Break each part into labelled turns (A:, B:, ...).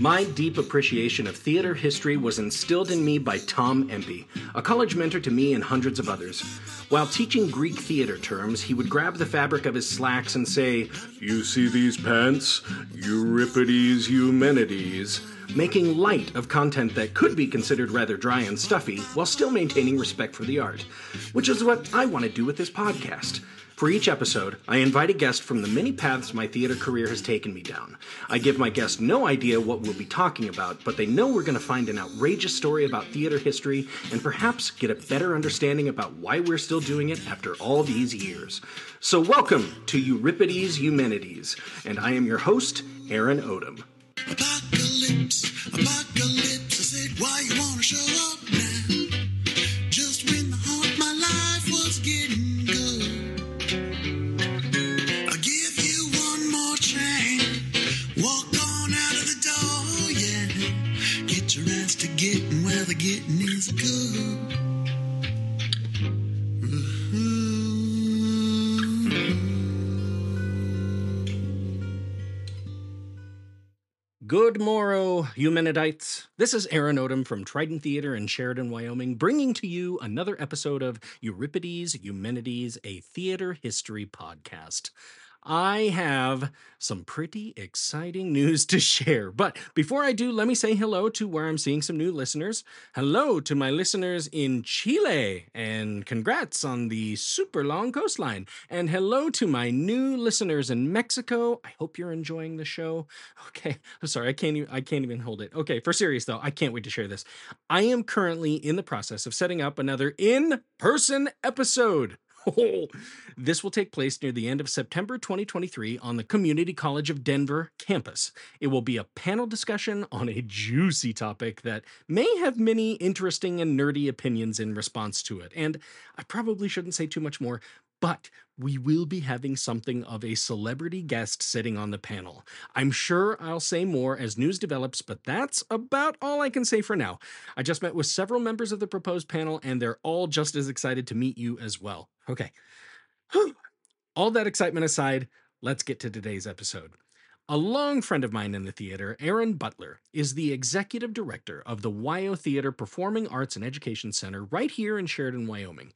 A: My deep appreciation of theater history was instilled in me by Tom Empey, a college mentor to me and hundreds of others. While teaching Greek theater terms, he would grab the fabric of his slacks and say, You see these pants? Euripides Eumenides. Making light of content that could be considered rather dry and stuffy while still maintaining respect for the art, which is what I want to do with this podcast. For each episode, I invite a guest from the many paths my theater career has taken me down. I give my guest no idea what we'll be talking about, but they know we're going to find an outrageous story about theater history and perhaps get a better understanding about why we're still doing it after all these years. So, welcome to Euripides Eumenides, and I am your host, Aaron Odom.
B: Apocalypse, apocalypse. I said, why you wanna show up the getting is good. Mm-hmm.
A: Good morrow, Eumenidites. This is Aaron Odom from Trident Theater in Sheridan, Wyoming, bringing to you another episode of Euripides Eumenides, a theater history podcast. I have some pretty exciting news to share. But before I do, let me say hello to where I'm seeing some new listeners. Hello to my listeners in Chile, and congrats on the super long coastline. And hello to my new listeners in Mexico. I hope you're enjoying the show. Okay, I'm sorry, I can't even I can't even hold it. Okay, for serious though, I can't wait to share this. I am currently in the process of setting up another in-person episode. This will take place near the end of September 2023 on the Community College of Denver campus. It will be a panel discussion on a juicy topic that may have many interesting and nerdy opinions in response to it. And I probably shouldn't say too much more, but we will be having something of a celebrity guest sitting on the panel. I'm sure I'll say more as news develops, but that's about all I can say for now. I just met with several members of the proposed panel, and they're all just as excited to meet you as well. Okay. all that excitement aside, let's get to today's episode. A long friend of mine in the theater, Erin Butler, is the executive director of the WYO Theater Performing Arts and Education Center right here in Sheridan, Wyoming.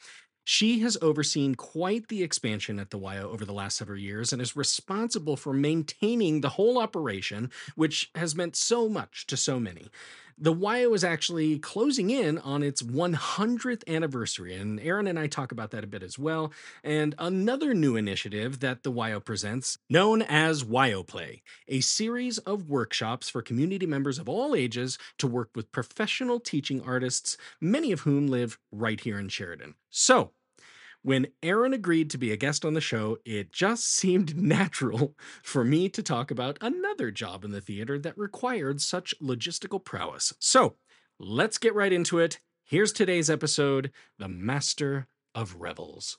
A: She has overseen quite the expansion at the WYO over the last several years and is responsible for maintaining the whole operation, which has meant so much to so many. The WYO is actually closing in on its 100th anniversary, and Erin and I talk about that a bit as well. And another new initiative that the WYO presents, known as WYO Play, a series of workshops for community members of all ages to work with professional teaching artists, many of whom live right here in Sheridan. So, when Erin agreed to be a guest on the show, it just seemed natural for me to talk about another job in the theater that required such logistical prowess. So let's get right into it. Here's today's episode The Master of Revels.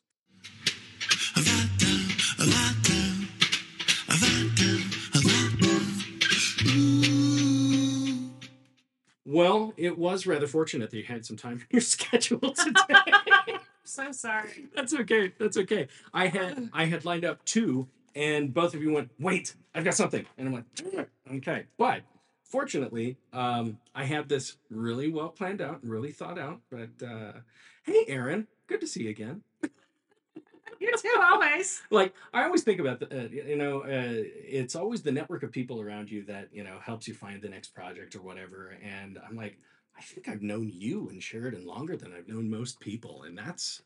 A: Well, it was rather fortunate that you had some time in your schedule today.
C: So sorry.
A: That's okay. That's okay. I had I had lined up two, and both of you went, "Wait, I've got something," and I went, "Okay." But fortunately, um, I had this really well planned out, and really thought out. But uh, hey, Erin, good to see you again.
C: You too, always.
A: Like I always think about the, uh, you know, uh, it's always the network of people around you that you know helps you find the next project or whatever. And I'm like, I think I've known you and Sheridan longer than I've known most people, and that's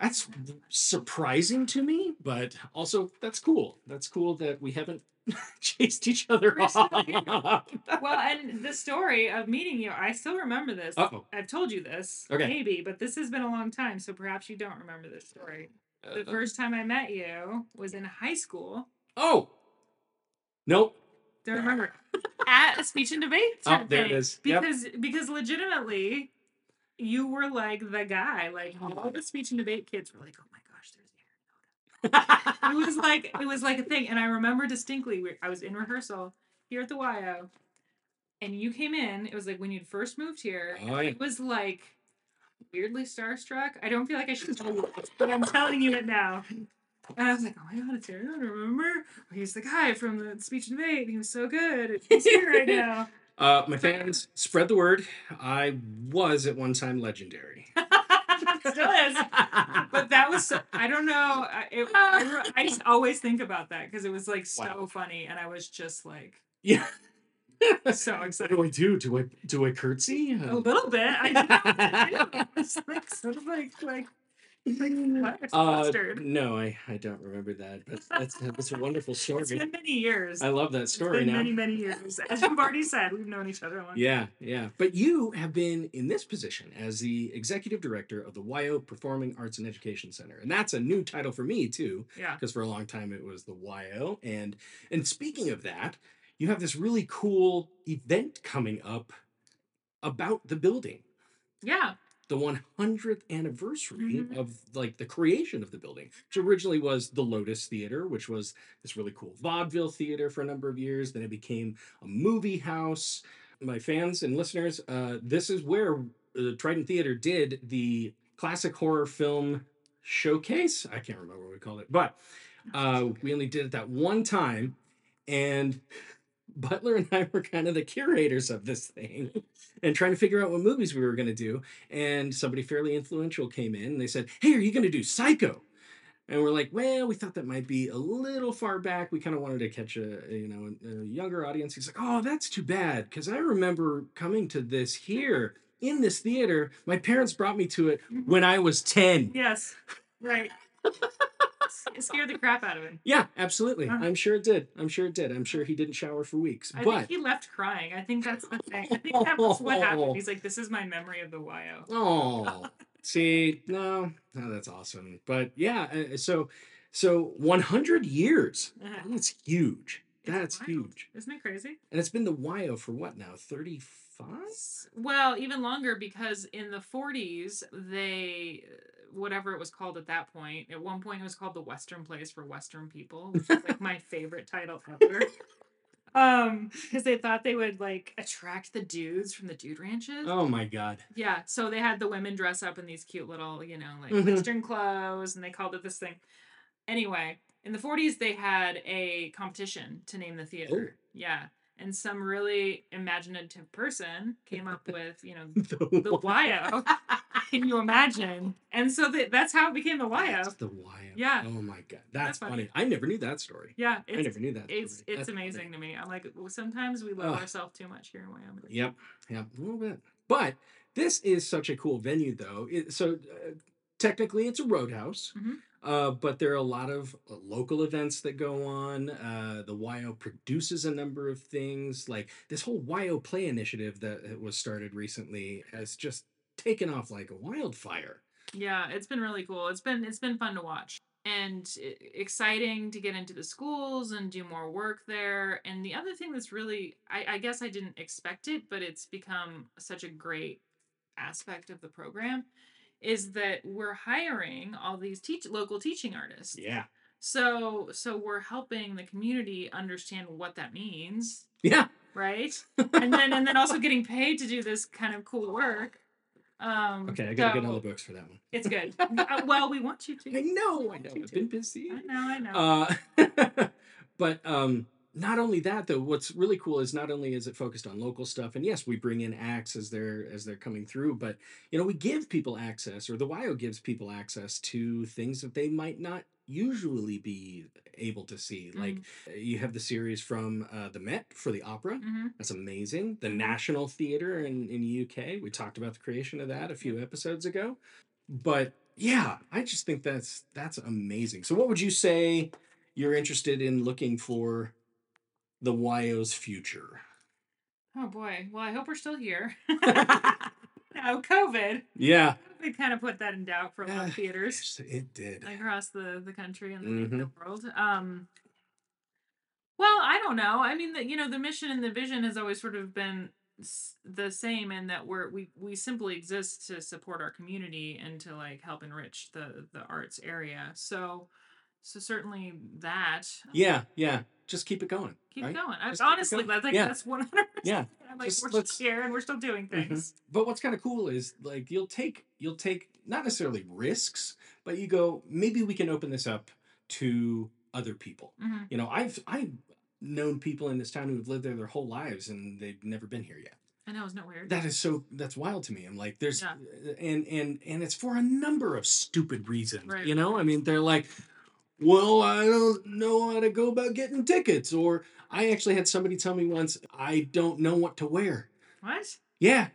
A: that's surprising to me, but also that's cool. That's cool that we haven't chased each other
C: We're
A: off.
C: Well, and the story of meeting you, I still remember this.
A: Uh-oh.
C: I've told you this,
A: Okay.
C: maybe, but this has been a long time, so perhaps you don't remember this story. The
A: Uh,
C: first time I met you was in high school.
A: oh, nope.
C: Don't remember at a speech and debate.
A: Oh, there it is. Yep.
C: Because because legitimately, you were like the guy. Like all the speech and debate kids were like, "Oh my gosh, there's Aaron." it was like it was like a thing and i remember distinctly we, i was in rehearsal here at the yo and you came in it was like when you'd first moved here
A: Oh, yeah.
C: it was like weirdly starstruck i don't feel like i should tell you this but i'm telling you it now And I was like, oh my god, it's Aaron. Remember? He's the guy from the speech and debate. He was so good. He's here right now.
A: Uh, my fans, spread the word. I was at one time legendary.
C: Still is. But that was so, I don't know. I, it, I, I just always think about that because it was like so
A: Wow.
C: funny, and I was just like
A: yeah.
C: so
A: What
C: excited.
A: do I do? Do I do I curtsy?
C: A little bit. I know. I know. It's like sort of like like like? It's
A: Uh, no, I, I don't remember that. But that's that's a wonderful
C: It's
A: story.
C: been many years.
A: I love that
C: It's
A: story
C: been
A: now.
C: many many years. As you've already said, we've known each other a long.
A: Yeah, yeah. But you have been in this position as the executive director of the YO Performing Arts and Education Center. And that's a new title for me too,
C: Yeah.
A: because for a long time it was the YO. And and speaking of that, you have this really cool event coming up about the building.
C: Yeah.
A: The 100th anniversary
C: Mhm.
A: of like the creation of the building, which originally was the Lotus Theater, which was this really cool vaudeville theater for a number of years. Then it became a movie house. My fans and listeners, uh, this is where uh, Trident Theater did the classic horror film showcase. I can't remember what we called it, but uh, we only did it that one time. And Butler and I were kind of the curators of this thing and trying to figure out what movies we were going to do. And somebody fairly influential came in and they said, Hey, are you going to do Psycho? And we're like, well, we thought that might be a little far back. We kind of wanted to catch a, you know a younger audience. He's like, oh, that's too bad because I remember coming to this here in this theater. My parents brought me to it mm-hmm. when I was ten.
C: Yes. Right. it scared the crap out of him.
A: Yeah, absolutely.
C: Uh-huh.
A: I'm sure it did. I'm sure it did. I'm sure he didn't shower for weeks.
C: I
A: but
C: think he left crying. I think that's the thing. I think that was what happened. He's like, "This is my memory of the YO."
A: Oh, see, no, no, that's awesome. But yeah, uh, so so 100 years.
C: Uh-huh.
A: That's huge. That's
C: wild.
A: huge.
C: Isn't it crazy?
A: And it's been the YO for what now? 35?
C: Well, even longer because in the 40s, they, whatever it was called at that point, at one point it was called the Western Place for Western People, which is like my favorite title ever. Um, because they thought they would like attract the dudes from the dude ranches.
A: Oh my God.
C: Yeah, so they had the women dress up in these cute little, you know, like
A: Mhm.
C: Western clothes, and they called it this thing. Anyway, in the 40s, they had a competition to name the theater. Yeah. And some really imaginative person came up with, you know, the YO. Can you imagine? And so that that's how it became the YO.
A: That's the YO.
C: Yeah.
A: Oh my God. That's,
C: That's funny.
A: funny. I never knew that story.
C: Yeah,
A: I never knew that.
C: it's
A: story.
C: it's
A: That's
C: amazing
A: funny.
C: to me. I'm like, well, sometimes we love ourselves too much here in Wyoming.
A: Yep. Yep. A little bit. But this is such a cool venue, though. It, so uh, technically, it's a roadhouse.
C: Mhm.
A: Uh, but there are a lot of uh, local events that go on. Uh, the YO produces a number of things. Like this whole YO Play initiative that uh, was started recently has just taken off like a wildfire.
C: Yeah, it's been really cool. It's been it's been fun to watch and exciting to get into the schools and do more work there. And the other thing that's really I, I guess I didn't expect it, but it's become such a great aspect of the program is that we're hiring all these teach local teaching artists.
A: Yeah.
C: So so we're helping the community understand what that means,
A: Yeah.
C: right? and then and then also getting paid to do this kind of cool work. Um
A: Okay, I gotta get all the books for that one.
C: it's good. Uh, well, we want you to.
A: I know, I know. I've been busy.
C: I know, I know.
A: Uh, but um, not only that, though, what's really cool is not only is it focused on local stuff, and yes, we bring in acts as they're as they're coming through, but you know, we give people access, or the YO gives people access to things that they might not usually be able to see. Like uh, you have the series from uh, the Met for the opera.
C: hmm
A: That's amazing. The National Theatre in, in UK. We talked about the creation of that a few episodes ago. But yeah, I just think that's that's amazing. So what would you say you're interested in looking for the YO's future?
C: Oh boy. Well, I hope we're still here. now, COVID,
A: yeah.
C: we kind of put that in doubt for a lot of theaters
A: It did.
C: across the the country and the,
A: Mm-hmm.
C: world. Um. Well, I don't know. I mean, the, you know, the mission and the vision has always sort of been the same in that we're we we simply exist to support our community and to like help enrich the the arts area. So, so certainly that.
A: Yeah, yeah. Just keep it going.
C: keep
A: right?
C: going. I,
A: Just
C: honestly,
A: going.
C: I think
A: Yeah.
C: that's one hundred
A: Yeah.
C: I'm like
A: Just
C: we're
A: let's-
C: still here and we're still doing
A: Mhm.
C: things.
A: But what's kind of cool is like you'll take you'll take not necessarily risks, but you go maybe we can open this up to other people.
C: Mhm.
A: You know, I've I've known people in this town who have lived there their whole lives and they've never been here yet.
C: I know, isn't it weird?
A: That is so that's wild to me. I'm like, there's
C: Yeah.
A: and and and it's for a number of stupid reasons.
C: Right.
A: You know, I mean, they're like, well, I don't know how to go about getting tickets, or I actually had somebody tell me once, I don't know what to wear.
C: what?
A: Yeah.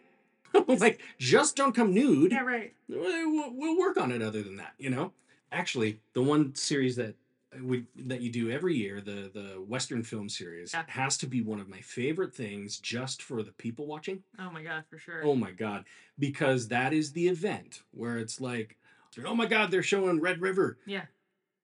A: like, just don't come nude.
C: Yeah, right.
A: We'll, we'll work on it other than that, you know? Actually, the one series that we that you do every year, the the Western film series,
C: Yeah.
A: has to be one of my favorite things just for the people watching.
C: Oh my god, for sure.
A: Oh my god, because that is the event where it's like, oh my god, they're showing Red River.
C: Yeah.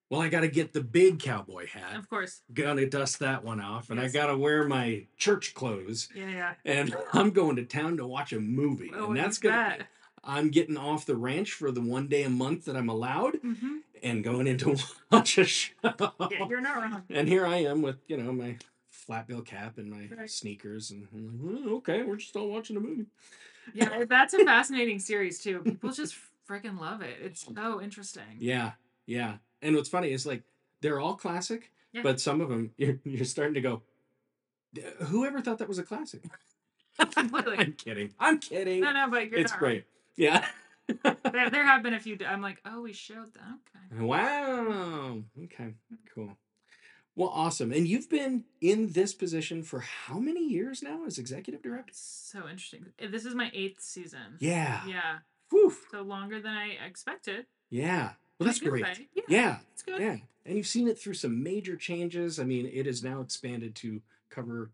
A: Well, I got to get the big cowboy hat.
C: Of course.
A: Gonna dust that one off, and
C: Yes.
A: I got to wear my church clothes,
C: Yeah, yeah.
A: and I'm going to town to watch a movie,
C: Oh,
A: and that's
C: you
A: gonna. I'm getting off the ranch for the one day a month that I'm allowed,
C: Mm-hmm.
A: and going into watch a show.
C: Yeah, you're not wrong.
A: and here I am with you know my flat bill cap and my
C: Right.
A: sneakers, and I'm like, "Oh, okay, we're just all watching a movie.
C: Yeah, that's a fascinating series too. People just freaking love it. It's so interesting.
A: Yeah, yeah. And what's funny is like they're all classic,
C: Yeah.
A: but some of them you're, you're starting to go. "D- Whoever thought that was a classic? I'm kidding. I'm kidding.
C: No, no, but you're
A: it's great. Yeah.
C: There, there have been a few. I'm like, oh, we showed that. Okay.
A: wow. Okay. Cool. Well, awesome. And you've been in this position for how many years now as executive director?
C: So interesting. Uh, This is my eighth season.
A: Yeah.
C: Yeah.
A: Whew.
C: So longer than I expected.
A: Yeah. Well, that's
C: In a good
A: great.
C: way. Yeah.
A: Yeah.
C: It's good.
A: Yeah. And you've seen it through some major changes. I mean, it is now expanded to cover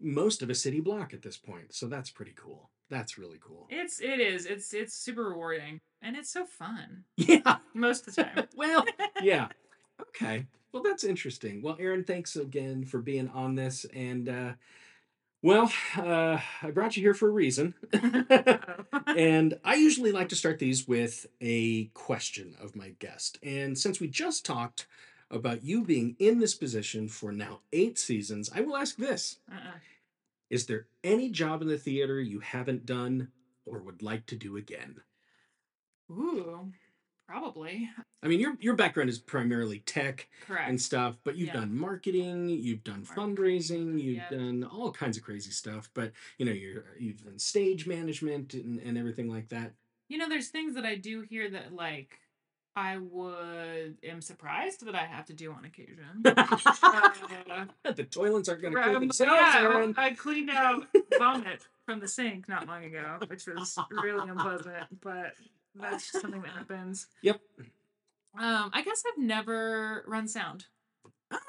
A: most of a city block at this point. So that's pretty cool. That's really cool.
C: It's it is. It's it's super rewarding and it's so fun
A: Yeah.
C: most of the time.
A: well, yeah. Okay. Well, that's interesting. Well, Erin, thanks again for being on this. And, uh, well, uh, I brought you here for a reason. and I usually like to start these with a question of my guest. And since we just talked about you being in this position for now eight seasons, I will ask this
C: uh-uh.
A: Is there any job in the theater you haven't done or would like to do again?
C: Ooh, probably
A: I mean, your your background is primarily tech
C: correct.
A: and stuff, but you've
C: Yeah.
A: done marketing, you've done
C: Marketing,
A: fundraising, you've
C: yeah.
A: done all kinds of crazy stuff. But you know, you're you've done stage management and, and everything like that.
C: you know, there's things that I do here that like I would am surprised that I have to do on occasion. Uh,
A: the toilets aren't going to clean themselves.
C: yeah, I cleaned out vomit from the sink not long ago, which was really unpleasant, but that's just something that happens.
A: Yep.
C: Um, I guess I've never run sound.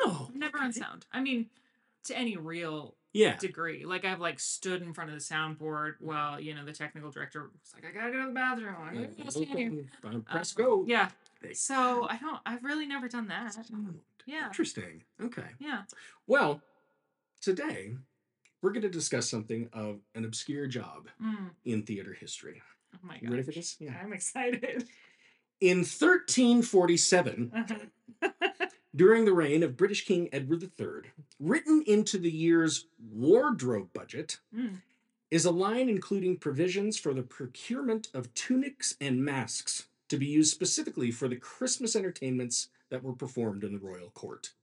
A: Oh,
C: I've never run sound. I mean, to any real
A: Yeah.
C: degree. Like I've like stood in front of the soundboard while, you know, the technical director was like, I gotta go to the bathroom. I gotta go stand here.
A: Uh, Press
C: Um,
A: go.
C: Yeah. So I don't I've really never done that.
A: Sound.
C: Yeah.
A: Interesting. Okay.
C: Yeah.
A: Well, today we're going to discuss something of an obscure job
C: Mm.
A: in theater history.
C: Oh my
A: You ready for this? Yeah.
C: I'm excited.
A: In 1347, during the reign of British King Edward III, written into the year's wardrobe budget
C: Mm.
A: is a line including provisions for the procurement of tunics and masks to be used specifically for the Christmas entertainments that were performed in the royal court.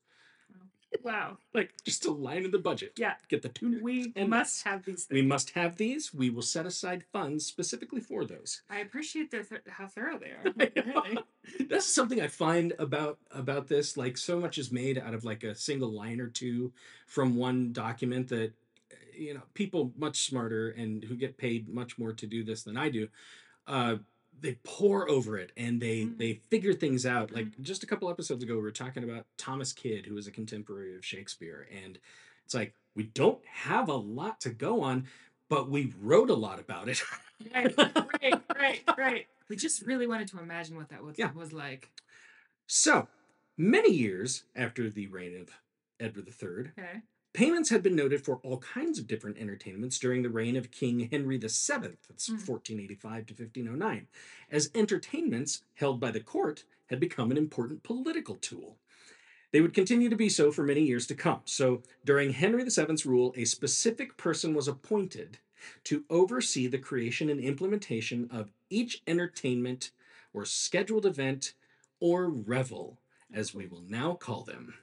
C: Wow.
A: Like just a line in the budget.
C: Yeah.
A: Get the tunic.
C: We
A: and
C: must have these
A: We must have these. We will set aside funds specifically for those.
C: I appreciate th- how thorough they are. Really.
A: That's something I find about about this. Like so much is made out of like a single line or two from one document that you know people much smarter and who get paid much more to do this than I do. Uh, they pour over it and they
C: Mm.
A: they figure things out. Like just a couple episodes ago, we were talking about Thomas Kyd, who was a contemporary of Shakespeare, and it's like we don't have a lot to go on, but we wrote a lot about it.
C: right, right, right, right. We just really wanted to imagine what that was,
A: Yeah.
C: was like.
A: So, many years after the reign of Edward III,
C: Okay.
A: Payments had been noted for all kinds of different entertainments during the reign of King Henry VII, that's
C: Mm.
A: 1485 to 1509, as entertainments held by the court had become an important political tool. They would continue to be so for many years to come. So, during Henry VII's rule, a specific person was appointed to oversee the creation and implementation of each entertainment or scheduled event or revel as we will now call them.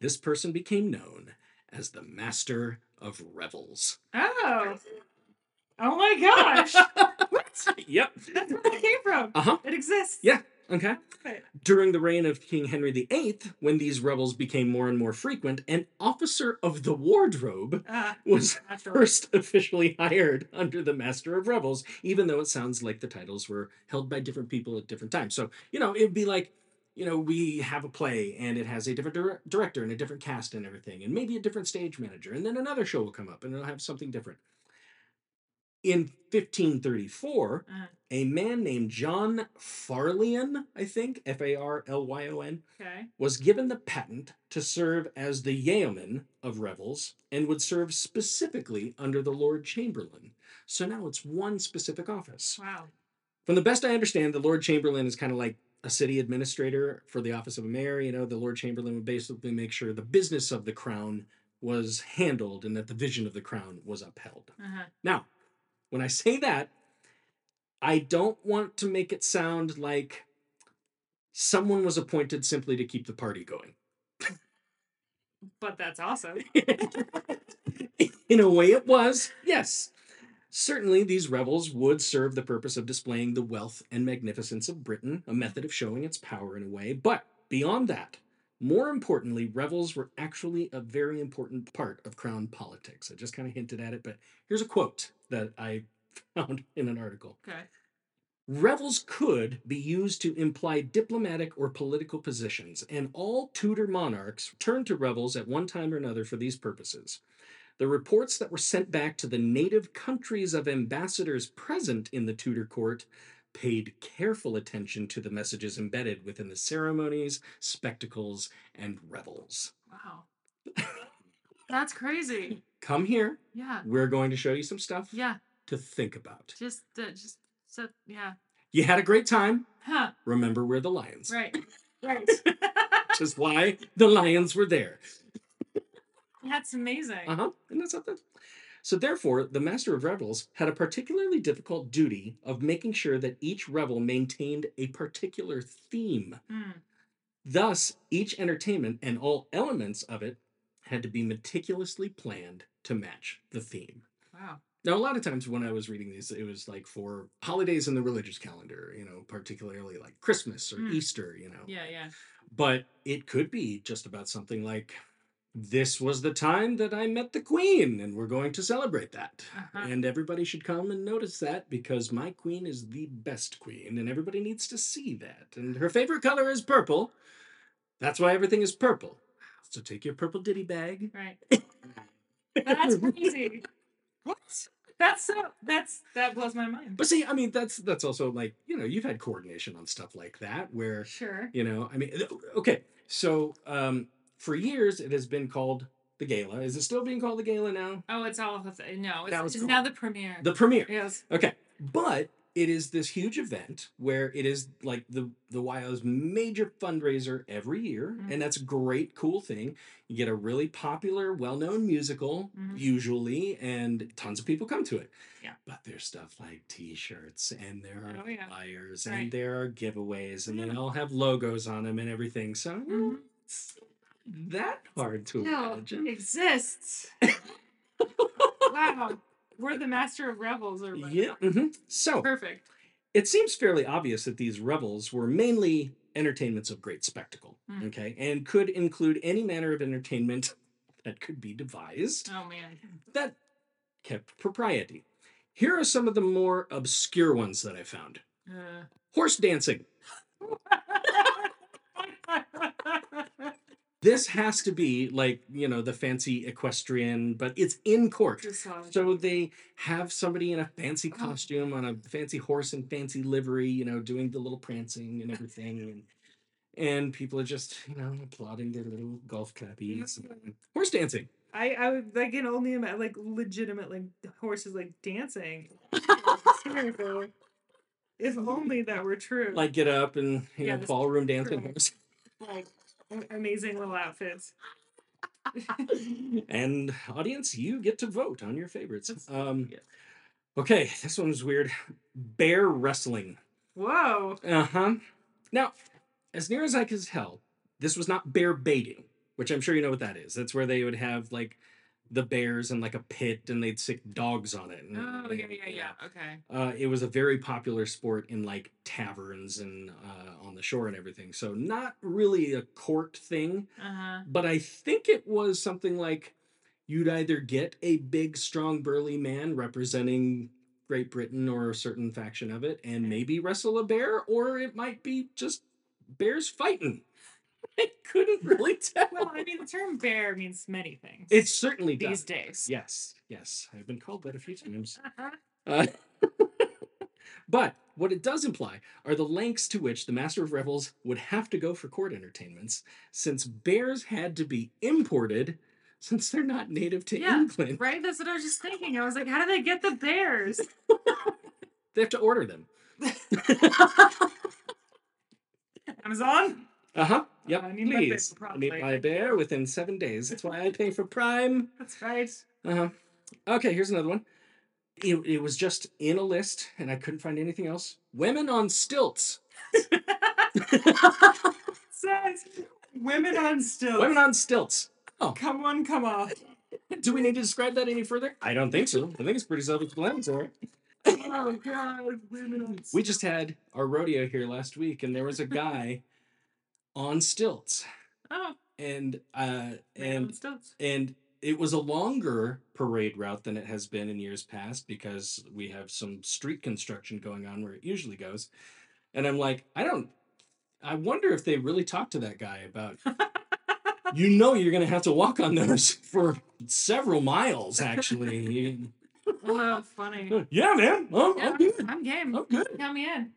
A: This person became known as the Master of Revels.
C: Oh. Oh my gosh. what?
A: Yep.
C: That's where that came from.
A: Uh huh.
C: It exists.
A: Yeah. Okay. During the reign of King Henry VIII, when these revels became more and more frequent, an officer of the wardrobe
C: Ah,
A: was
C: naturally.
A: first officially hired under the Master of Revels, even though it sounds like the titles were held by different people at different times. So, you know, it'd be like, you know, we have a play and it has a different dir- director and a different cast and everything, and maybe a different stage manager, and then another show will come up and it'll have something different. In 1534,
C: Uh,
A: a man named John Farlyon, I think, F A R L Y O N, was given the patent to serve as the yeoman of revels and would serve specifically under the Lord Chamberlain. So now it's one specific office.
C: Wow.
A: From the best I understand, the Lord Chamberlain is kind of like a city administrator for the office of a mayor. You know, the Lord Chamberlain would basically make sure the business of the crown was handled and that the vision of the crown was upheld.
C: Uh-huh.
A: Now, when I say that, I don't want to make it sound like someone was appointed simply to keep the party going.
C: But that's awesome.
A: In a way, it was, yes. Certainly, these revels would serve the purpose of displaying the wealth and magnificence of Britain, a method of showing its power in a way. But beyond that, more importantly, revels were actually a very important part of crown politics. I just kind of hinted at it, but here's a quote that I found in an article.
C: Okay.
A: Revels could be used to imply diplomatic or political positions, and all Tudor monarchs turned to revels at one time or another for these purposes. The reports that were sent back to the native countries of ambassadors present in the Tudor court paid careful attention to the messages embedded within the ceremonies, spectacles, and revels.
C: Wow. That's crazy.
A: Come here,
C: Yeah.
A: we're going to show you some stuff
C: Yeah.
A: to think about.
C: Just, uh, just, so, yeah.
A: You had a great time.
C: Huh.
A: Remember, we're the lions.
C: Right. Right.
A: Which is why the lions were there.
C: That's amazing.
A: Uh huh. Isn't that something? So, therefore, the Master of Revels had a particularly difficult duty of making sure that each revel maintained a particular theme.
C: Mm.
A: Thus, each entertainment and all elements of it had to be meticulously planned to match the theme.
C: Wow.
A: Now, a lot of times when I was reading these, it was like for holidays in the religious calendar, you know, particularly like Christmas or
C: Mm.
A: Easter, you know.
C: Yeah, yeah.
A: But it could be just about something like this was the time that I met the queen, and we're going to celebrate that.
C: Uh-huh.
A: And everybody should come and notice that because my queen is the best queen, and everybody needs to see that. And her favorite color is purple. That's why everything is purple. So take your purple ditty bag.
C: Right. That's crazy. what? That's so. That's that blows my mind.
A: But see, I mean, that's that's also like you know you've had coordination on stuff like that where
C: Sure.
A: you know I mean okay so um for years it has been called the gala is it still being called the gala now
C: Oh, it's all. No, it's, it's
A: cool.
C: now the premiere.
A: the premiere
C: yes.
A: okay but it is this huge event where it is like the the YO's major fundraiser every year
C: Mhm.
A: and that's a great cool thing you get a really popular well-known musical
C: Mhm.
A: usually and tons of people come to it
C: Yeah.
A: but there's stuff like t-shirts and there are
C: Oh, yeah.
A: flyers
C: Right.
A: and there are giveaways and they all have logos on them and everything so
C: Mhm.
A: it's that hard to
C: Still
A: imagine
C: exists. wow. We're the master of rebels or whatever.
A: yeah mhm. so
C: Perfect.
A: it seems fairly obvious that these revels were mainly entertainments of great spectacle,
C: Mm.
A: okay, and could include any manner of entertainment that could be devised
C: Oh man.
A: that kept propriety. Here are some of the more obscure ones that I found
C: Uh.
A: horse dancing. This has to be like, you know, the fancy equestrian, but it's in court. So they have somebody in a fancy
C: Oh.
A: costume on a fancy horse and fancy livery, you know, doing the little prancing and everything. And, and people are just, you know, applauding their little golf clappies.
C: Mhm.
A: Horse dancing.
C: I I would like can only imagine like legitimately horses like dancing. Seriously. If only that were true.
A: Like get up and, you
C: Yeah,
A: know, ballroom dancing horse.
C: like amazing little outfits.
A: and audience, you get to vote on your favorites. Um,
C: yeah.
A: Okay, this one was weird. Bear wrestling.
C: Whoa.
A: Uh huh. Now, as near as I can tell, this was not bear baiting, which I'm sure you know what that is. That's where they would have like the bears in like a pit and they'd stick dogs on it. and-
C: Oh yeah, yeah, yeah. Okay.
A: Uh, it was a very popular sport in like taverns and uh, on the shore and everything. So not really a court thing,
C: Uh huh.
A: but I think it was something like you'd either get a big, strong, burly man representing Great Britain or a certain faction of it, and maybe wrestle a bear, or it might be just bears fighting. I couldn't really tell.
C: Well, I mean, the term bear means many things
A: it certainly does
C: these
A: does.
C: days.
A: Yes, yes, I've been called that a few times.
C: Uh-huh.
A: Uh, but what it does imply are the lengths to which the Master of Revels would have to go for court entertainments, since bears had to be imported, since they're not native to
C: Yeah,
A: England.
C: Right? That's what I was just thinking. I was like, how do they get the bears?
A: They have to order them.
C: Amazon?
A: Uh huh. Yep.
C: I need my bear
A: please. Need my bear within seven days. That's why I pay for Prime.
C: That's right.
A: Uh huh. Okay, here's another one. It, it was just in a list, and I couldn't find anything else. Women on stilts.
C: says women on stilts.
A: Women on stilts.
C: Oh, come on, come on.
A: Do we need to describe that any further? I don't think so. I think it's pretty self-explanatory.
C: Oh god, women on stilts.
A: We just had our rodeo here last week, and there was a guy on stilts,
C: Oh,
A: and uh, and
C: stilts.
A: and it was a longer parade route than it has been in years past because we have some street construction going on where it usually goes, and I'm like, I don't. I wonder if they really talked to that guy about. you know, you're gonna have to walk on those for several miles. Actually,
C: Oh, funny.
A: yeah, man. I'm,
C: Yeah,
A: I'm good.
C: I'm game.
A: I'm good.
C: Count me in.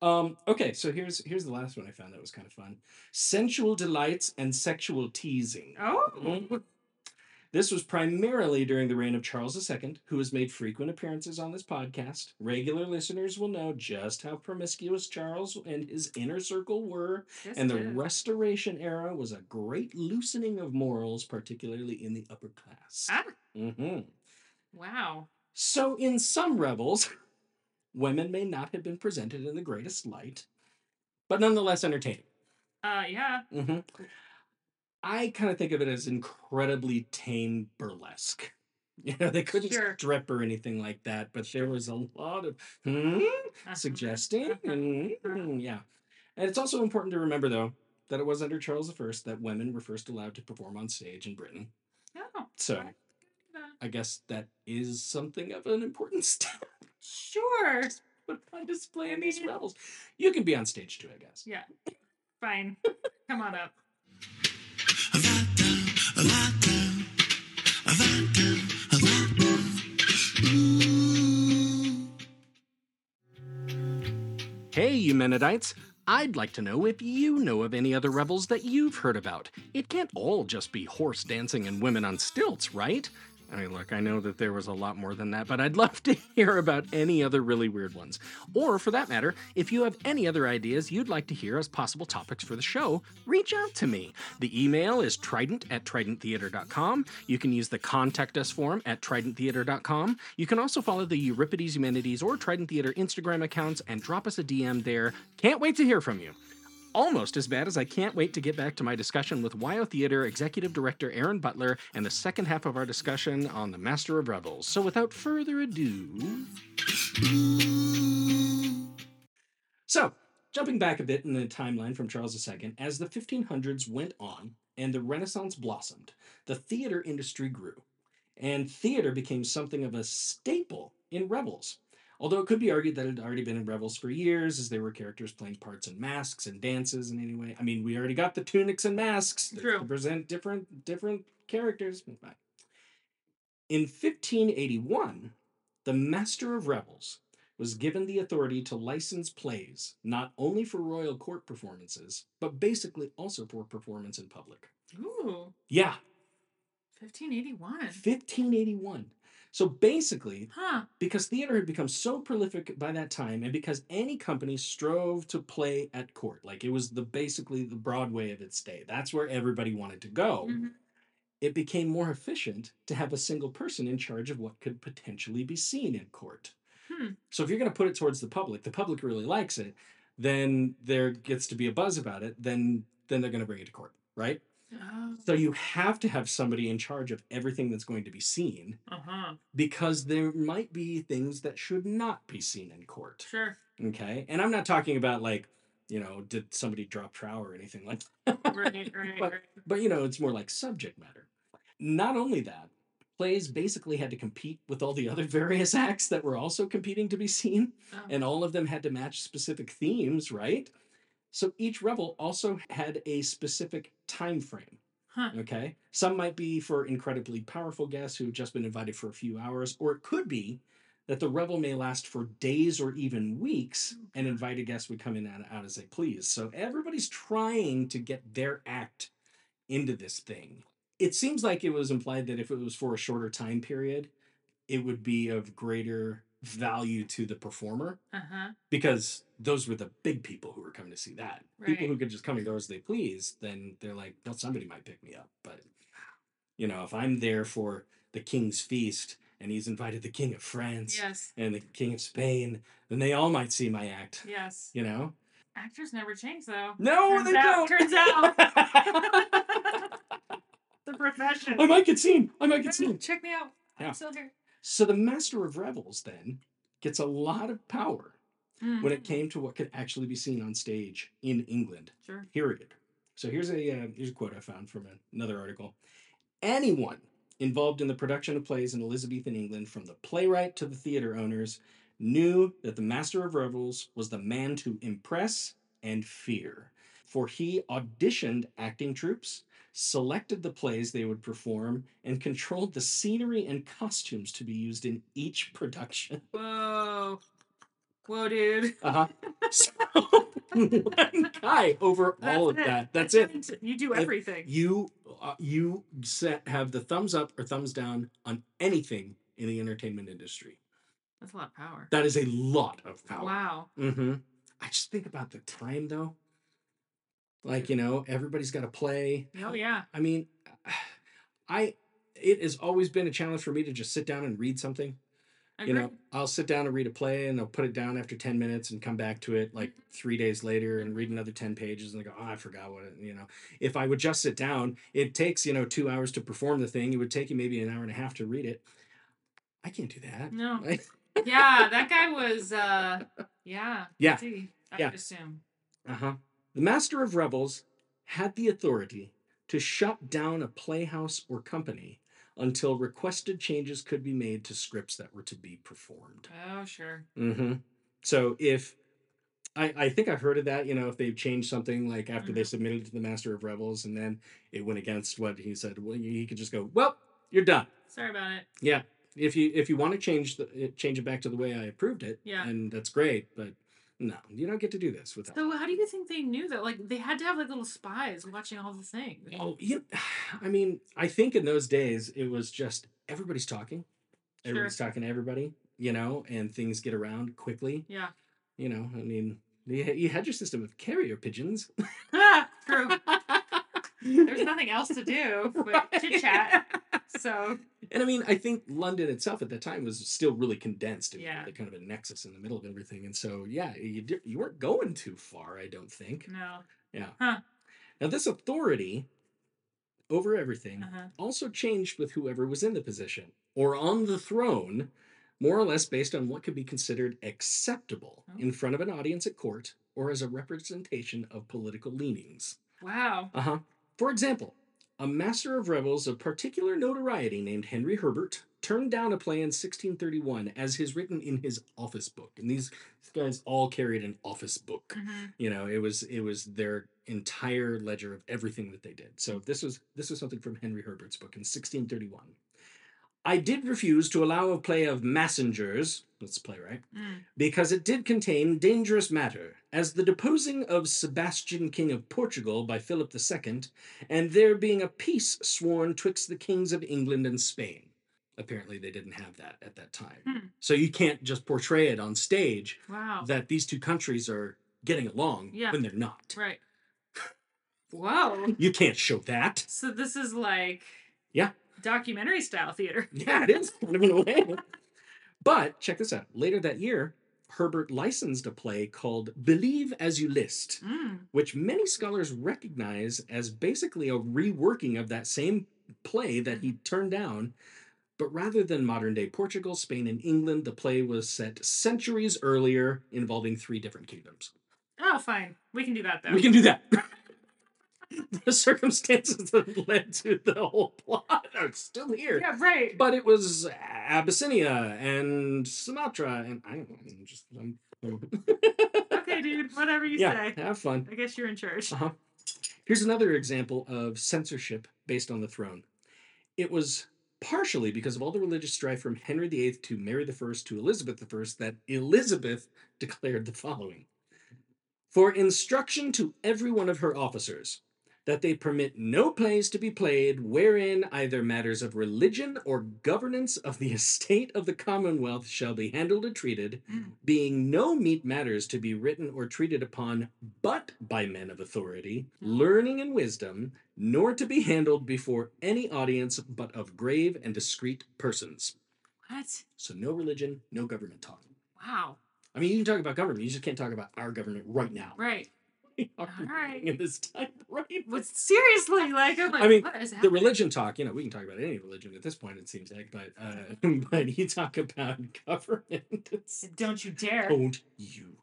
C: Count me in.
A: Um, okay, so here's here's the last one I found that was kind of fun. Sensual delights and sexual teasing.
C: Oh,
A: Mhm. This was primarily during the reign of Charles II, who has made frequent appearances on this podcast. Regular listeners will know just how promiscuous Charles and his inner circle were,
C: yes,
A: and the. Restoration era was a great loosening of morals, particularly in the upper class.
C: Ah,
A: hmm
C: wow.
A: So, in some revels, women may not have been presented in the greatest light, but nonetheless entertaining.
C: Uh, yeah.
A: Mm-hmm. I kind of think of it as incredibly tame burlesque. You know, they couldn't
C: Sure.
A: strip or anything like that, but there was a lot of hmm,
C: Uh-huh.
A: suggesting,
C: Uh-huh.
A: yeah. And it's also important to remember, though, that it was under Charles I that women were first allowed to perform on stage in Britain.
C: Oh,
A: So I guess that is something of an important step.
C: Sure.
A: But on display in these revels, you can be on stage too, I guess.
C: Yeah. Fine. Come on up.
A: Hey, Eumenidites! I'd like to know if you know of any other revels that you've heard about. It can't all just be horse dancing and women on stilts, right? I mean, look, I know that there was a lot more than that, but I'd love to hear about any other really weird ones. Or, for that matter, if you have any other ideas you'd like to hear as possible topics for the show, reach out to me. The email is trident at tridenttheater.com. You can use the contact us form at tridenttheater.com. You can also follow the Euripides Eumenides or Trident Theater Instagram accounts and drop us a DM there. Can't wait to hear from you. Almost as bad as I can't wait to get back to my discussion with WYO Theater Executive Director Erin Butler and the second half of our discussion on The Master of Revels. So without further ado. So, jumping back a bit in the timeline from Charles II, as the 1500s went on and the Renaissance blossomed, the theater industry grew, and theater became something of a staple in revels. Although it could be argued that it had already been in revels for years, as there were characters playing parts in masks and dances in any way. I mean, we already got the tunics and masks
C: True.
A: present different different characters. In 1581, the Master of Revels was given the authority to license plays not only for royal court performances, but basically also for performance in public.
C: Ooh,
A: Yeah,
C: 1581.
A: 1581. So basically,
C: Huh.
A: because theater had become so prolific by that time, and because any company strove to play at court, like it was the basically the Broadway of its day, that's where everybody wanted to go.
C: Mhm.
A: It became more efficient to have a single person in charge of what could potentially be seen in court.
C: Hmm.
A: So if you're going to put it towards the public, the public really likes it. then there gets to be a buzz about it, then then they're going to bring it to court, right?
C: Oh.
A: So you have to have somebody in charge of everything that's going to be seen
C: Uh-huh.
A: because there might be things that should not be seen in court.
C: Sure.
A: Okay? And I'm not talking about like, you know, did somebody drop trow or anything like that.
C: Right, right,
A: But-
C: right.
A: But you know, it's more like subject matter. Not only that, plays basically had to compete with all the other various acts that were also competing to be seen,
C: Oh.
A: and all of them had to match specific themes, right? So each revel also had a specific time frame.
C: Huh.
A: Okay. Some might be for incredibly powerful guests who've just been invited for a few hours, or it could be that the revel may last for days or even weeks, and invited guests would come in and out as they please. So everybody's trying to get their act into this thing. It seems like it was implied that if it was for a shorter time period, it would be of greater value to the performer
C: Uh-huh.
A: because those were the big people who were coming to see that. People who could just come and go as they please, then they're like, well, somebody might pick me up. But you know, if I'm there for the king's feast and he's invited the king of France
C: Yes.
A: and the king of Spain, then they all might see my act.
C: Yes.
A: You know?
C: Actors never change though.
A: No,
C: Turns
A: they
C: out-
A: don't.
C: turns out. The profession.
A: I might get seen. I might get seen.
C: Check me out.
A: Yeah.
C: I'm still here.
A: So the master of revels then gets a lot of power when it
C: Mhm.
A: came to what could actually be seen on stage in England.
C: Sure.
A: period. So here's a uh, here's a quote I found from another article. Anyone involved in the production of plays in Elizabethan England, from the playwright to the theater owners, knew that the master of revels was the man to impress and fear. For he auditioned acting troupes, selected the plays they would perform, and controlled the scenery and costumes to be used in each production.
C: Whoa. Whoa, dude.
A: Uh-huh. So one guy over all of
C: it.
A: that. That's it.
C: You do
A: If
C: everything.
A: You uh, you set have the thumbs up or thumbs down on anything in the entertainment industry.
C: That's a lot of power.
A: That is a lot of power.
C: Wow.
A: Mm-hmm. I just think about the time though. Like you know, everybody's got to play.
C: Oh yeah.
A: I mean, I it has always been a challenge for me to just sit down and read something. You know, I'll sit down and read a play and I'll put it down after 10 minutes and come back to it like three days later and read another 10 pages and I go, oh, I forgot what it, you know. If I would just sit down, it takes, you know, two hours to perform the thing. It would take you maybe an hour and a half to read it. I can't do that.
C: No. Yeah, that guy was uh yeah.
A: Yeah.
C: I
A: Yeah.
C: assume.
A: Uh-huh. The Master of Revels had the authority to shut down a playhouse or company until requested changes could be made to scripts that were to be performed.
C: Oh sure.
A: Mm-hmm. So if I, I think I've heard of that, you know, if they've changed something like after they
C: Mhm.
A: submitted it to the Master of Revels and then it went against what he said, well, he could just go, well, you're done.
C: Sorry about it.
A: Yeah. If you if you want to change the change it back to the way I approved it,
C: Yeah.
A: and that's great, but no, you don't get to do this without.
C: So how do you think they knew that? Like they had to have like little spies watching all the things.
A: Oh, you, I mean, I think in those days it was just everybody's talking,
C: Sure.
A: everybody's talking to everybody, you know, and things get around quickly.
C: Yeah.
A: You know, I mean, you, you had your system of carrier pigeons.
C: Ah, True. There's nothing else to do but chit chat. So
A: And I mean, I think London itself at that time was still really condensed. It
C: Yeah.
A: kind of a nexus in the middle of everything. And so, yeah, you, you weren't going too far, I don't think.
C: no.
A: Yeah.
C: Huh.
A: Now, this authority over everything
C: Uh-huh.
A: also changed with whoever was in the position or on the throne, more or less based on what could be considered acceptable
C: Oh.
A: in front of an audience at court or as a representation of political leanings.
C: Wow.
A: Uh huh. For example, a master of revels of particular notoriety named Henry Herbert turned down a play in 1631 as his written in his office book. And these guys all carried an office book.
C: Mhm.
A: You know, it was it was their entire ledger of everything that they did. So this was this was something from Henry Herbert's book in 1631. I did refuse to allow a play of Massinger's, that's a play, right?
C: Mm.
A: because it did contain dangerous matter, as the deposing of Sebastian, King of Portugal, by Philip II, and there being a peace sworn twixt the kings of England and Spain. Apparently, they didn't have that at that time.
C: Hmm.
A: So you can't just portray it on stage
C: Wow.
A: that these two countries are getting along
C: Yeah.
A: when they're not.
C: Right. Whoa.
A: You can't show that.
C: So this is like
A: Yeah.
C: Documentary style theater.
A: Yeah, it is kind of in a way. But check this out. Later that year, Herbert licensed a play called Believe as You List,
C: Mm.
A: which many scholars recognize as basically a reworking of that same play that he turned down. But rather than modern day Portugal, Spain, and England, the play was set centuries earlier, involving three different kingdoms.
C: Oh, fine. We can do that though.
A: We can do that. the circumstances that led to the whole plot are still here.
C: Yeah, right.
A: But it was Abyssinia and Sumatra, and I don't know. Just. I'm,
C: okay, dude. Whatever you
A: yeah,
C: say.
A: have fun.
C: I guess you're in charge.
A: Uh-huh. Here's another example of censorship based on the throne. It was partially because of all the religious strife from Henry VIII to Mary I to Elizabeth I that Elizabeth declared the following For instruction to every one of her officers, that they permit no plays to be played wherein either matters of religion or governance of the estate of the commonwealth shall be handled or treated,
C: Mm.
A: being no meet matters to be written or treated upon but by men of authority,
C: Mm.
A: learning and wisdom, nor to be handled before any audience but of grave and discreet persons.
C: What?
A: So no religion, no government talk.
C: Wow.
A: I mean, you can talk about government, you just can't talk about our government right now.
C: Right.
A: Are
C: Alright.
A: in this time right
C: But seriously, like, I'm like,
A: I mean,
C: what is
A: the religion talk, you know, we can talk about any religion at this point, it seems like, but uh, but you talk about government, it's
C: Don't you dare.
A: don't you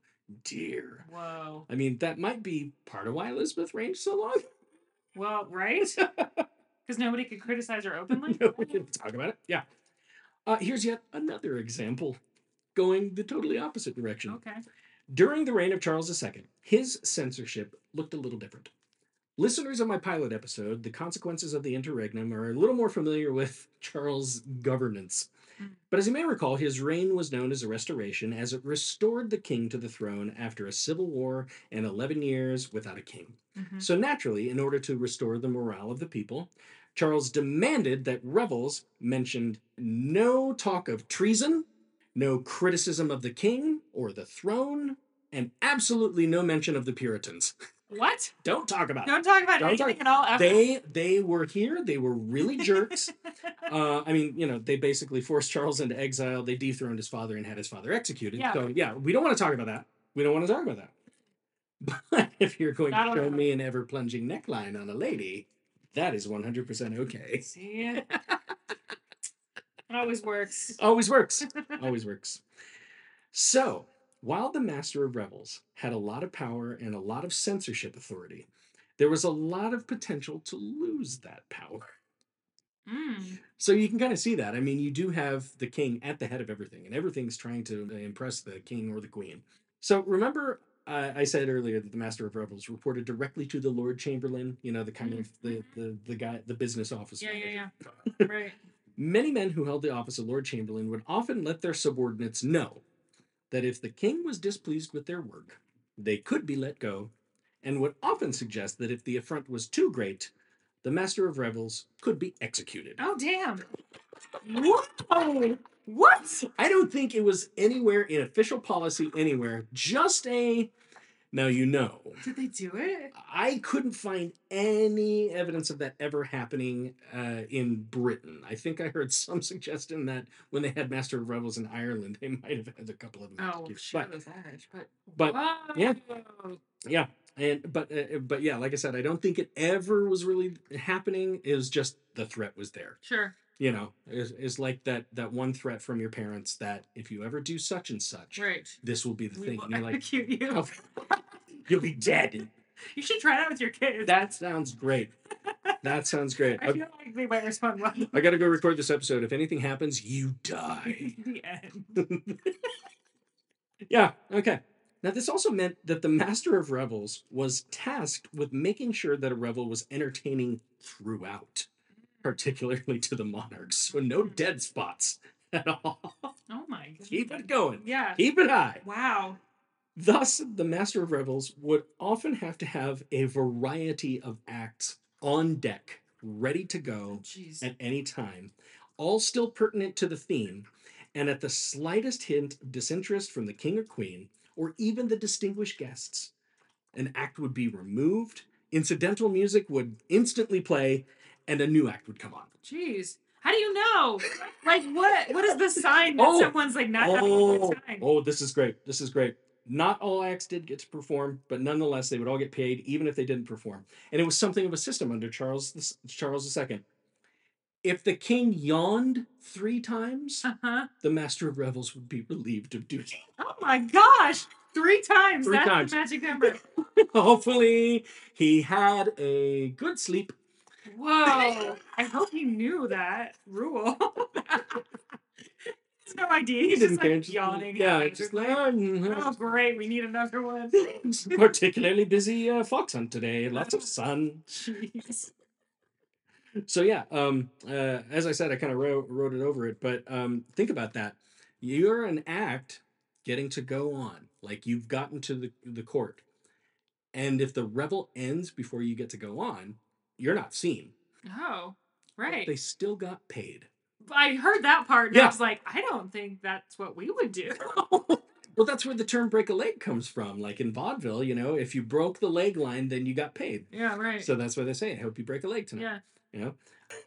A: dare.
C: Whoa.
A: I mean, that might be part of why Elizabeth reigned so long.
C: Well, right? Because nobody could criticize her openly.
A: no, we can talk about it. Yeah. Uh, here's yet another example going the totally opposite direction.
C: Okay.
A: During the reign of Charles II, his censorship looked a little different. Listeners of my pilot episode, The Consequences of the Interregnum, are a little more familiar with Charles' governance.
C: Mm.
A: But as you may recall, his reign was known as a restoration, as it restored the king to the throne after a civil war and 11 years without a king.
C: Mhm.
A: So, naturally, in order to restore the morale of the people, Charles demanded that revels mentioned no talk of treason, no criticism of the king or the throne, and absolutely no mention of the Puritans.
C: What?
A: Don't talk about it.
C: Don't talk about
A: Don't
C: anything
A: talk-
C: at all. Ever.
A: They they were here. They were really jerks. uh, I mean, you know, they basically forced Charles into exile. They dethroned his father and had his father executed.
C: Yeah.
A: So yeah, we don't want to talk about that. We don't want to talk about that. But if you're going
C: Not
A: to show me an ever plunging neckline on a lady, that is 100% okay.
C: See? It always works.
A: Always works. Always works. So, while the Master of Revels had a lot of power and a lot of censorship authority, there was a lot of potential to lose that power.
C: Mm.
A: So you can kind of see that. I mean, you do have the king at the head of everything, and everything's trying to impress the king or the queen. So remember, uh, I said earlier that the Master of Revels reported directly to the Lord Chamberlain. You know, the kind of the the the guy, the business office.
C: Yeah, yeah, yeah. Right.
A: Many men who held the office of Lord Chamberlain would often let their subordinates know that if the king was displeased with their work, they could be let go, and would often suggest that if the affront was too great, the Master of revels could be executed.
C: Oh, damn. Whoa. What?
A: I don't think it was anywhere in official policy anywhere. Just a now you know.
C: Did they do it?
A: I couldn't find any evidence of that ever happening uh, in Britain. I think I heard some suggestion that when they had Master of Revels in Ireland, they might have had a couple of them.
C: Oh, shit.
A: But
C: was that? But,
A: but,
C: Whoa.
A: yeah. yeah, and but uh, but yeah, like I said, I don't think it ever was really happening. It was just the threat was there.
C: Sure.
A: You know, is is like that that one threat from your parents that if you ever do such and such,
C: Right.
A: this will be the
C: We
A: thing.
C: will
A: you're like
C: you.
A: Oh, you'll be dead.
C: You should try that with your kids.
A: That sounds great. That sounds great.
C: I feel like they might respond well.
A: I got to go record this episode. If anything happens, you die.
C: the end.
A: yeah, okay. Now, this also meant that the Master of Revels was tasked with making sure that a revel was entertaining throughout, particularly to the monarchs. So, no mm-hmm. dead spots at all.
C: Oh my god.
A: Keep it going.
C: Yeah.
A: Keep it high.
C: Wow.
A: Thus, the Master of Revels would often have to have a variety of acts on deck, ready to go
C: Jeez.
A: at any time, all still pertinent to the theme, and at the slightest hint of disinterest from the king or queen, or even the distinguished guests, an act would be removed, incidental music would instantly play, and a new act would come on.
C: Jeez. How do you know? Like what? What is the sign that
A: Oh.
C: someone's like not having a
A: Oh,
C: good time?
A: oh, this is great. This is great. Not all acts did get to perform, but nonetheless, they would all get paid, even if they didn't perform. And it was something of a system under Charles Charles II. If the king yawned three times,
C: Uh-huh.
A: the master of revels would be relieved of duty.
C: Oh my gosh! Three times.
A: Three
C: That's
A: times.
C: the magic number.
A: Hopefully, he had a good sleep.
C: Whoa! I hope he knew that rule. No idea.
A: He
C: He's
A: didn't
C: just
A: care.
C: like
A: just-
C: yawning.
A: Yeah, just like,
C: Like,
A: "Ah, mm,
C: oh great, we need another one.
A: particularly busy uh, fox hunt today. Lots of sun.
C: Jeez.
A: So yeah, um, uh, as I said, I kind of wrote, wrote it over it, but um, think about that. You're an act getting to go on, like you've gotten to the the court, and if the revel ends before you get to go on, you're not seen.
C: Oh,
A: but
C: right.
A: They still got paid.
C: I heard that part and I was like, I don't think that's what we would do.
A: well, that's where the term "break a leg" comes from. Like in vaudeville, you know, if you broke the leg line, then you got paid.
C: Yeah, right.
A: So that's why they say, "I hope you break a leg tonight."
C: yeah.
A: you know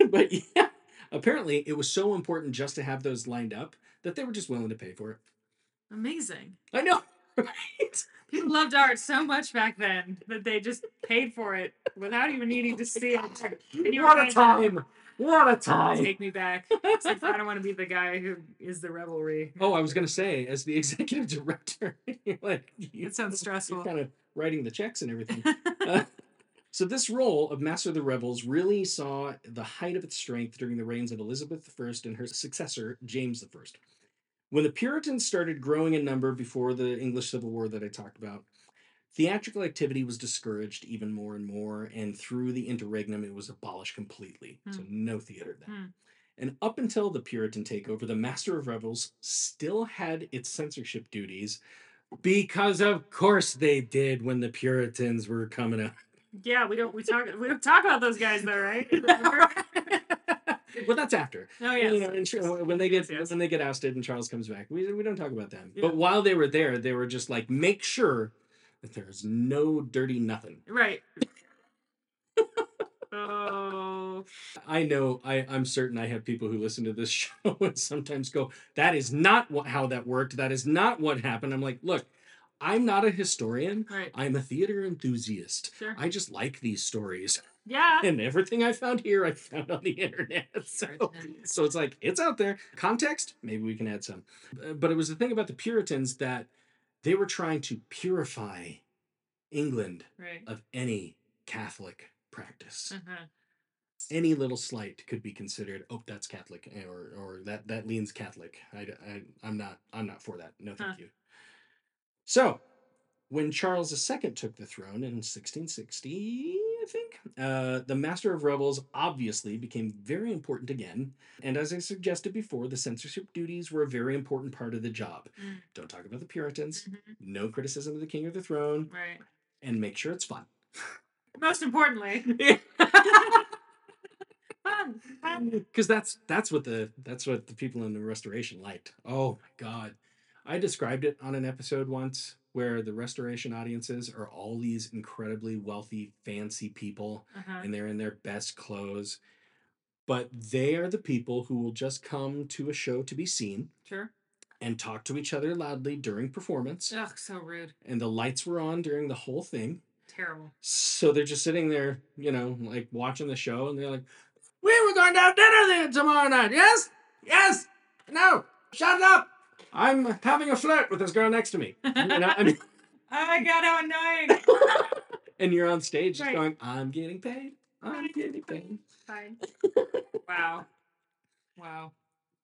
A: but yeah apparently it was so important just to have those lined up that they were just willing to pay for it
C: Amazing.
A: i know right
C: People loved art so much back then that they just paid for it without even needing to see it. And you
A: what a time what a time
C: Take me back. Like, I don't want to be the guy who is the revelry.
A: oh i was gonna say as the executive director like
C: It sounds stressful.
A: you're kind of writing the checks and everything Uh, so this role of master of the revels really saw the height of its strength during the reigns of elizabeth i and her successor james i when the puritans started growing in number before the english civil war that i talked about theatrical activity was discouraged even more and more and through the interregnum it was abolished completely. So no theater then.
C: Hmm.
A: and up until the puritan takeover the master of revels still had its censorship duties because of course they did when the puritans were coming up.
C: Yeah, we don't we talk we don't talk about those guys though, right?
A: well, that's after.
C: oh
A: You know, and sure, when they get
C: yes.
A: when they get ousted and Charles comes back, we, we don't talk about them.
C: Yeah.
A: But while they were there, they were just like, make sure that there's no dirty nothing.
C: Right. oh
A: I know, I I'm certain I have people who listen to this show and sometimes go, that is not what how that worked. That is not what happened. I'm like, look, I'm not a historian.
C: right.
A: I'm a theater enthusiast.
C: Sure.
A: I just like these stories.
C: Yeah.
A: And everything I found here, I found on the internet. So, so it's like, it's out there. Context, maybe we can add some. Uh, But it was the thing about the Puritans that they were trying to purify England
C: Right.
A: of any Catholic practice.
C: Uh-huh.
A: Any little slight could be considered, oh, that's Catholic, or or that that leans Catholic. I, I I'm not I'm not for that. No, thank
C: Huh.
A: you. So, when Charles II took the throne in 1660, I think, uh, the Master of Revels obviously became very important again. And as I suggested before, the censorship duties were a very important part of the job.
C: Mm.
A: Don't talk about the Puritans,
C: Mhm.
A: no criticism of the king or the throne,
C: Right.
A: and make sure it's fun.
C: Most importantly, fun. Fun.
A: because that's that's what the that's what the people in the restoration liked oh my god i described it on an episode once where the restoration audiences are all these incredibly wealthy fancy people
C: Uh-huh.
A: and they're in their best clothes but they are the people who will just come to a show to be seen
C: Sure.
A: and talk to each other loudly during performance
C: Ugh, so rude.
A: and the lights were on during the whole thing
C: Terrible.
A: so they're just sitting there, you know, like watching the show, and they're like, "We were going to have dinner then tomorrow night. Yes, yes. No, shut up. I'm having a flirt with this girl next to me. You know, I mean,
C: Oh my god, how annoying.
A: and you're on stage just
C: Right.
A: going, "I'm getting paid. I'm getting paid."
C: Fine. Wow. Wow.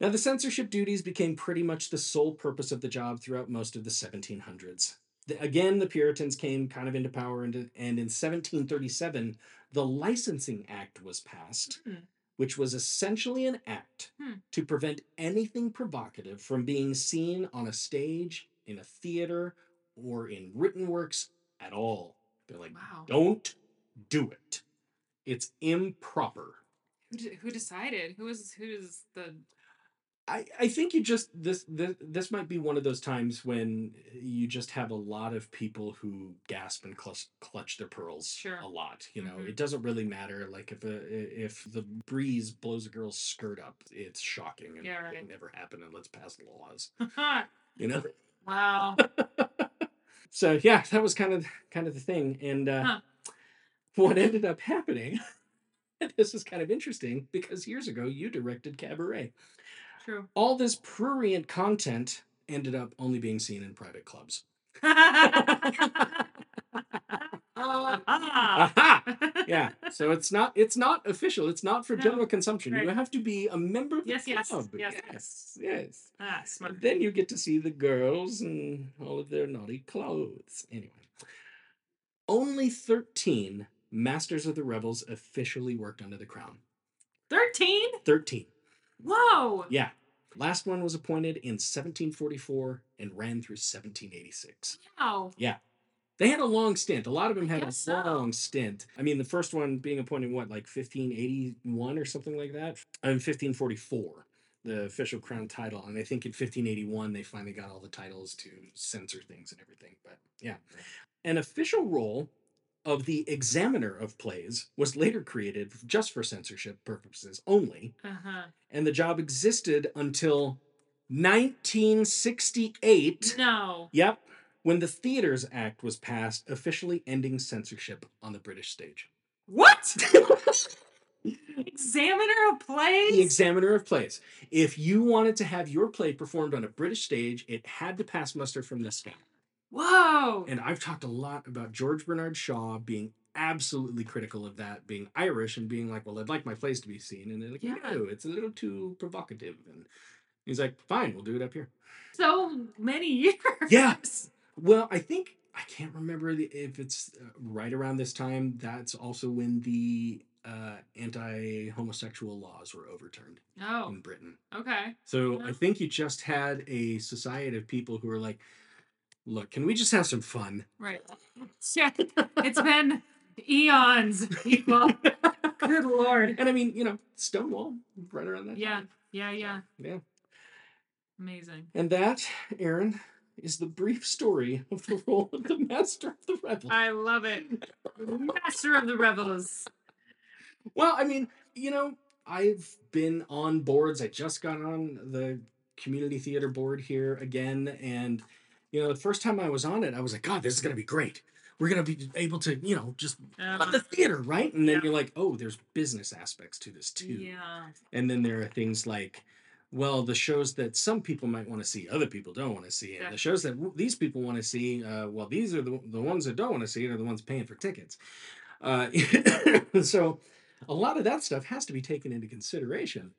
A: Now, the censorship duties became pretty much the sole purpose of the job throughout most of the 1700s. The- again, the Puritans came kind of into power, and, and in 1737, the Licensing Act was passed,
C: Hmm.
A: Which was essentially an act
C: Hmm.
A: to prevent anything provocative from being seen on a stage, in a theater, or in written works at all. They're like,
C: Wow.
A: don't do it. It's improper.
C: Who, de- who decided? Who was who's the
A: I, I think you just this, this this might be one of those times when you just have a lot of people who gasp and clutch, clutch their pearls
C: Sure.
A: a lot you know
C: Mhm.
A: it doesn't really matter like if a, if the breeze blows a girl's skirt up it's shocking and
C: Yeah,
A: it never happened and let's pass laws you know
C: wow.
A: so yeah that was kind of kind of the thing and uh,
C: Huh.
A: what ended up happening this is kind of interesting because years ago you directed cabaret
C: True.
A: all this prurient content ended up only being seen in private clubs. Aha! Yeah. So it's not it's not official. It's not for
C: No,
A: general consumption. You have to be a member of the
C: Yes, yes,
A: club.
C: yes,
A: yes. yes.
C: Ah, smart.
A: Then you get to see the girls and all of their naughty clothes. Anyway. Only 13 Masters of the Revels officially worked under the crown.
C: 13?
A: 13.
C: Whoa.
A: Yeah. Last one was appointed in 1744 and ran through 1786.
C: Wow. Yeah.
A: They had a long stint. A lot of them had a
C: so.
A: long stint. I mean, the first one being appointed, what, like 1581 or something like that? In 1544, the official crown title. And I think in 1581, they finally got all the titles to censor things and everything. But yeah. An official role of the examiner of plays was later created just for censorship purposes only.
C: Uh-huh.
A: And the job existed until 1968.
C: No.
A: Yep. When the Theatres Act was passed, officially ending censorship on the British stage.
C: What? Examiner of plays?
A: the examiner of plays. If you wanted to have your play performed on a British stage, it had to pass muster from this guy.
C: Whoa.
A: And I've talked a lot about George Bernard Shaw being absolutely critical of that, being Irish and being like, well, I'd like my plays to be seen. And they're like,
C: Yeah.
A: no, it's a little too provocative. And he's like, fine, we'll do it up here.
C: so many years.
A: Yes. Well, I think I can't remember the, if it's uh, right around this time. That's also when the uh, anti-homosexual laws were overturned
C: Oh,
A: in Britain.
C: okay.
A: So I think you just had a society of people who were like, "Look, can we just have some fun?"
C: Right. Yeah. It's been eons, people. Good lord.
A: And I mean, you know, Stonewall right around that.
C: Yeah.
A: time.
C: Yeah, yeah.
A: yeah.
C: Amazing.
A: And that, Erin, is the brief story of the role of the Master of the Revels.
C: I love it. Master of the Revels.
A: Well, I mean, you know, I've been on boards. I just got on the community theater board here again. And, you know, the first time I was on it, I was like, God, this is going to be great. We're going to be able to, you know, just
C: Uh,
A: the theater, right? And then
C: Yeah.
A: you're like, oh, there's business aspects to this too.
C: yeah.
A: And then there are things like, well, the shows that some people might want to see, other people don't want to see. And
C: Yeah.
A: the shows that w- these people want to see, uh, well, these are the, the ones that don't want to see it are the ones paying for tickets. Uh, so a lot of that stuff has to be taken into consideration.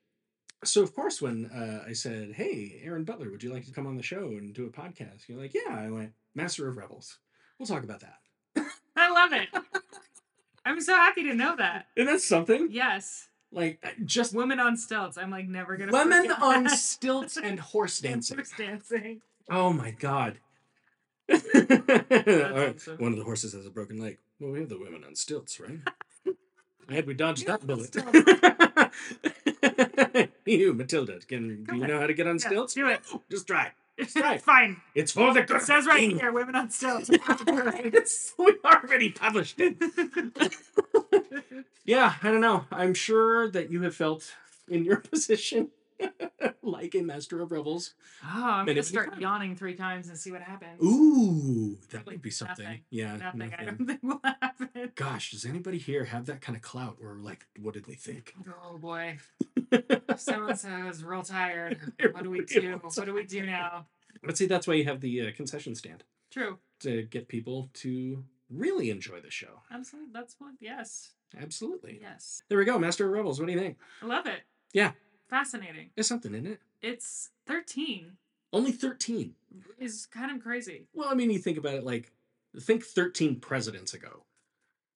A: So, of course, when uh, I said, hey, Erin Butler, would you like to come on the show and do a podcast? You're like, yeah. I went, Master of Revels. We'll talk about that.
C: I love it. I'm so happy to know that.
A: And that's something.
C: Yes.
A: Like, just
C: Women on stilts. I'm like never gonna
A: women on
C: that.
A: stilts and horse dancing.
C: Horse dancing.
A: Oh my god. All right,
C: awesome.
A: One of the horses has a broken leg. Well, we have the women on stilts, right? I had we dodged that bullet. you, Matilda, can do you
C: on.
A: know how to get on
C: Yeah,
A: stilts?
C: do it.
A: Oh, just try.
C: It's
A: right.
C: fine.
A: It's for the
C: It
A: good
C: says right
A: thing.
C: here, women on stilts.
A: It's- we already published it. yeah, I don't know. I'm sure that you have felt in your position like a master of revels.
C: Oh, I'm gonna start yawning three times and see what happens.
A: Ooh, that might be something.
C: Nothing.
A: Yeah.
C: Nothing. I
A: nothing.
C: don't think will happen.
A: Gosh, does anybody here have that kind of clout or like what did they think?
C: Oh boy. So and so is real tired. What do we do? What do we do now?
A: But see, that's why you have the uh, concession stand
C: True.
A: to get people to really enjoy the show.
C: Absolutely. That's what. Yes.
A: Absolutely.
C: Yes.
A: There we go, Master of Revels. What do you think?
C: I love it.
A: Yeah.
C: Fascinating.
A: It's something, isn't it?
C: It's 13
A: Only 13.
C: is kind of crazy.
A: Well, I mean, you think about it like, think 13 presidents ago.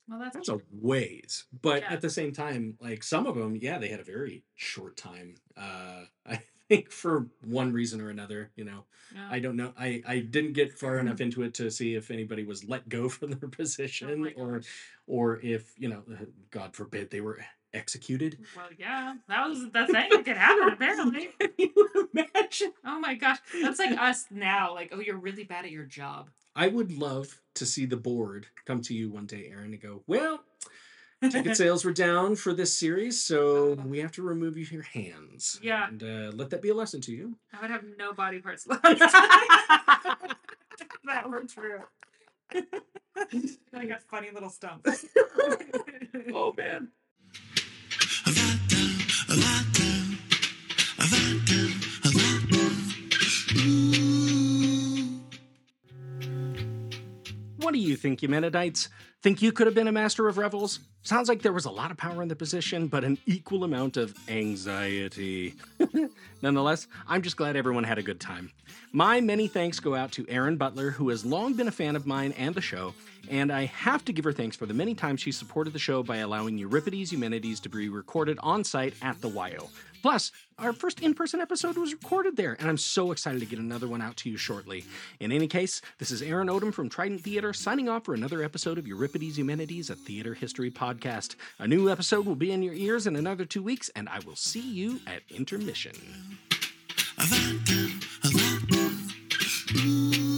C: Well, that's
A: That's a ways. But
C: Yeah.
A: at the same time, like some of them, yeah, they had a very short time. Uh, I think for one reason or another, you know,
C: yeah.
A: I don't know. I, I didn't get far enough into it to see if anybody was let go from their position
C: Oh
A: or or if, you know, God forbid they were executed.
C: Well, yeah, that was the thing that could happen. Apparently,
A: Can you action.
C: Oh my gosh. That's like us now. Like, oh, you're really bad at your job.
A: I would love to see the board come to you one day, Erin, and go, well, ticket sales were down for this series, so we have to remove you your hands.
C: Yeah.
A: And uh, let that be a lesson to you.
C: I would have no body parts left. that were true. I got funny little stumps.
A: oh, man.
B: Avada, Avada, Avada.
A: What do you think, Eumenidites? Think you could have been a master of revels? Sounds like there was a lot of power in the position, but an equal amount of anxiety. Nonetheless, I'm just glad everyone had a good time. My many thanks go out to Erin Butler, who has long been a fan of mine and the show, and I have to give her thanks for the many times she supported the show by allowing Euripides Eumenides to be recorded on site at the WYO. Plus, our first in person episode was recorded there, and I'm so excited to get another one out to you shortly. In any case, this is Aaron Odom from Trident Theater signing off for another episode of Euripides Eumenides, a theater history podcast. A new episode will be in your ears in another two weeks, and I will see you at intermission.
B: Ooh.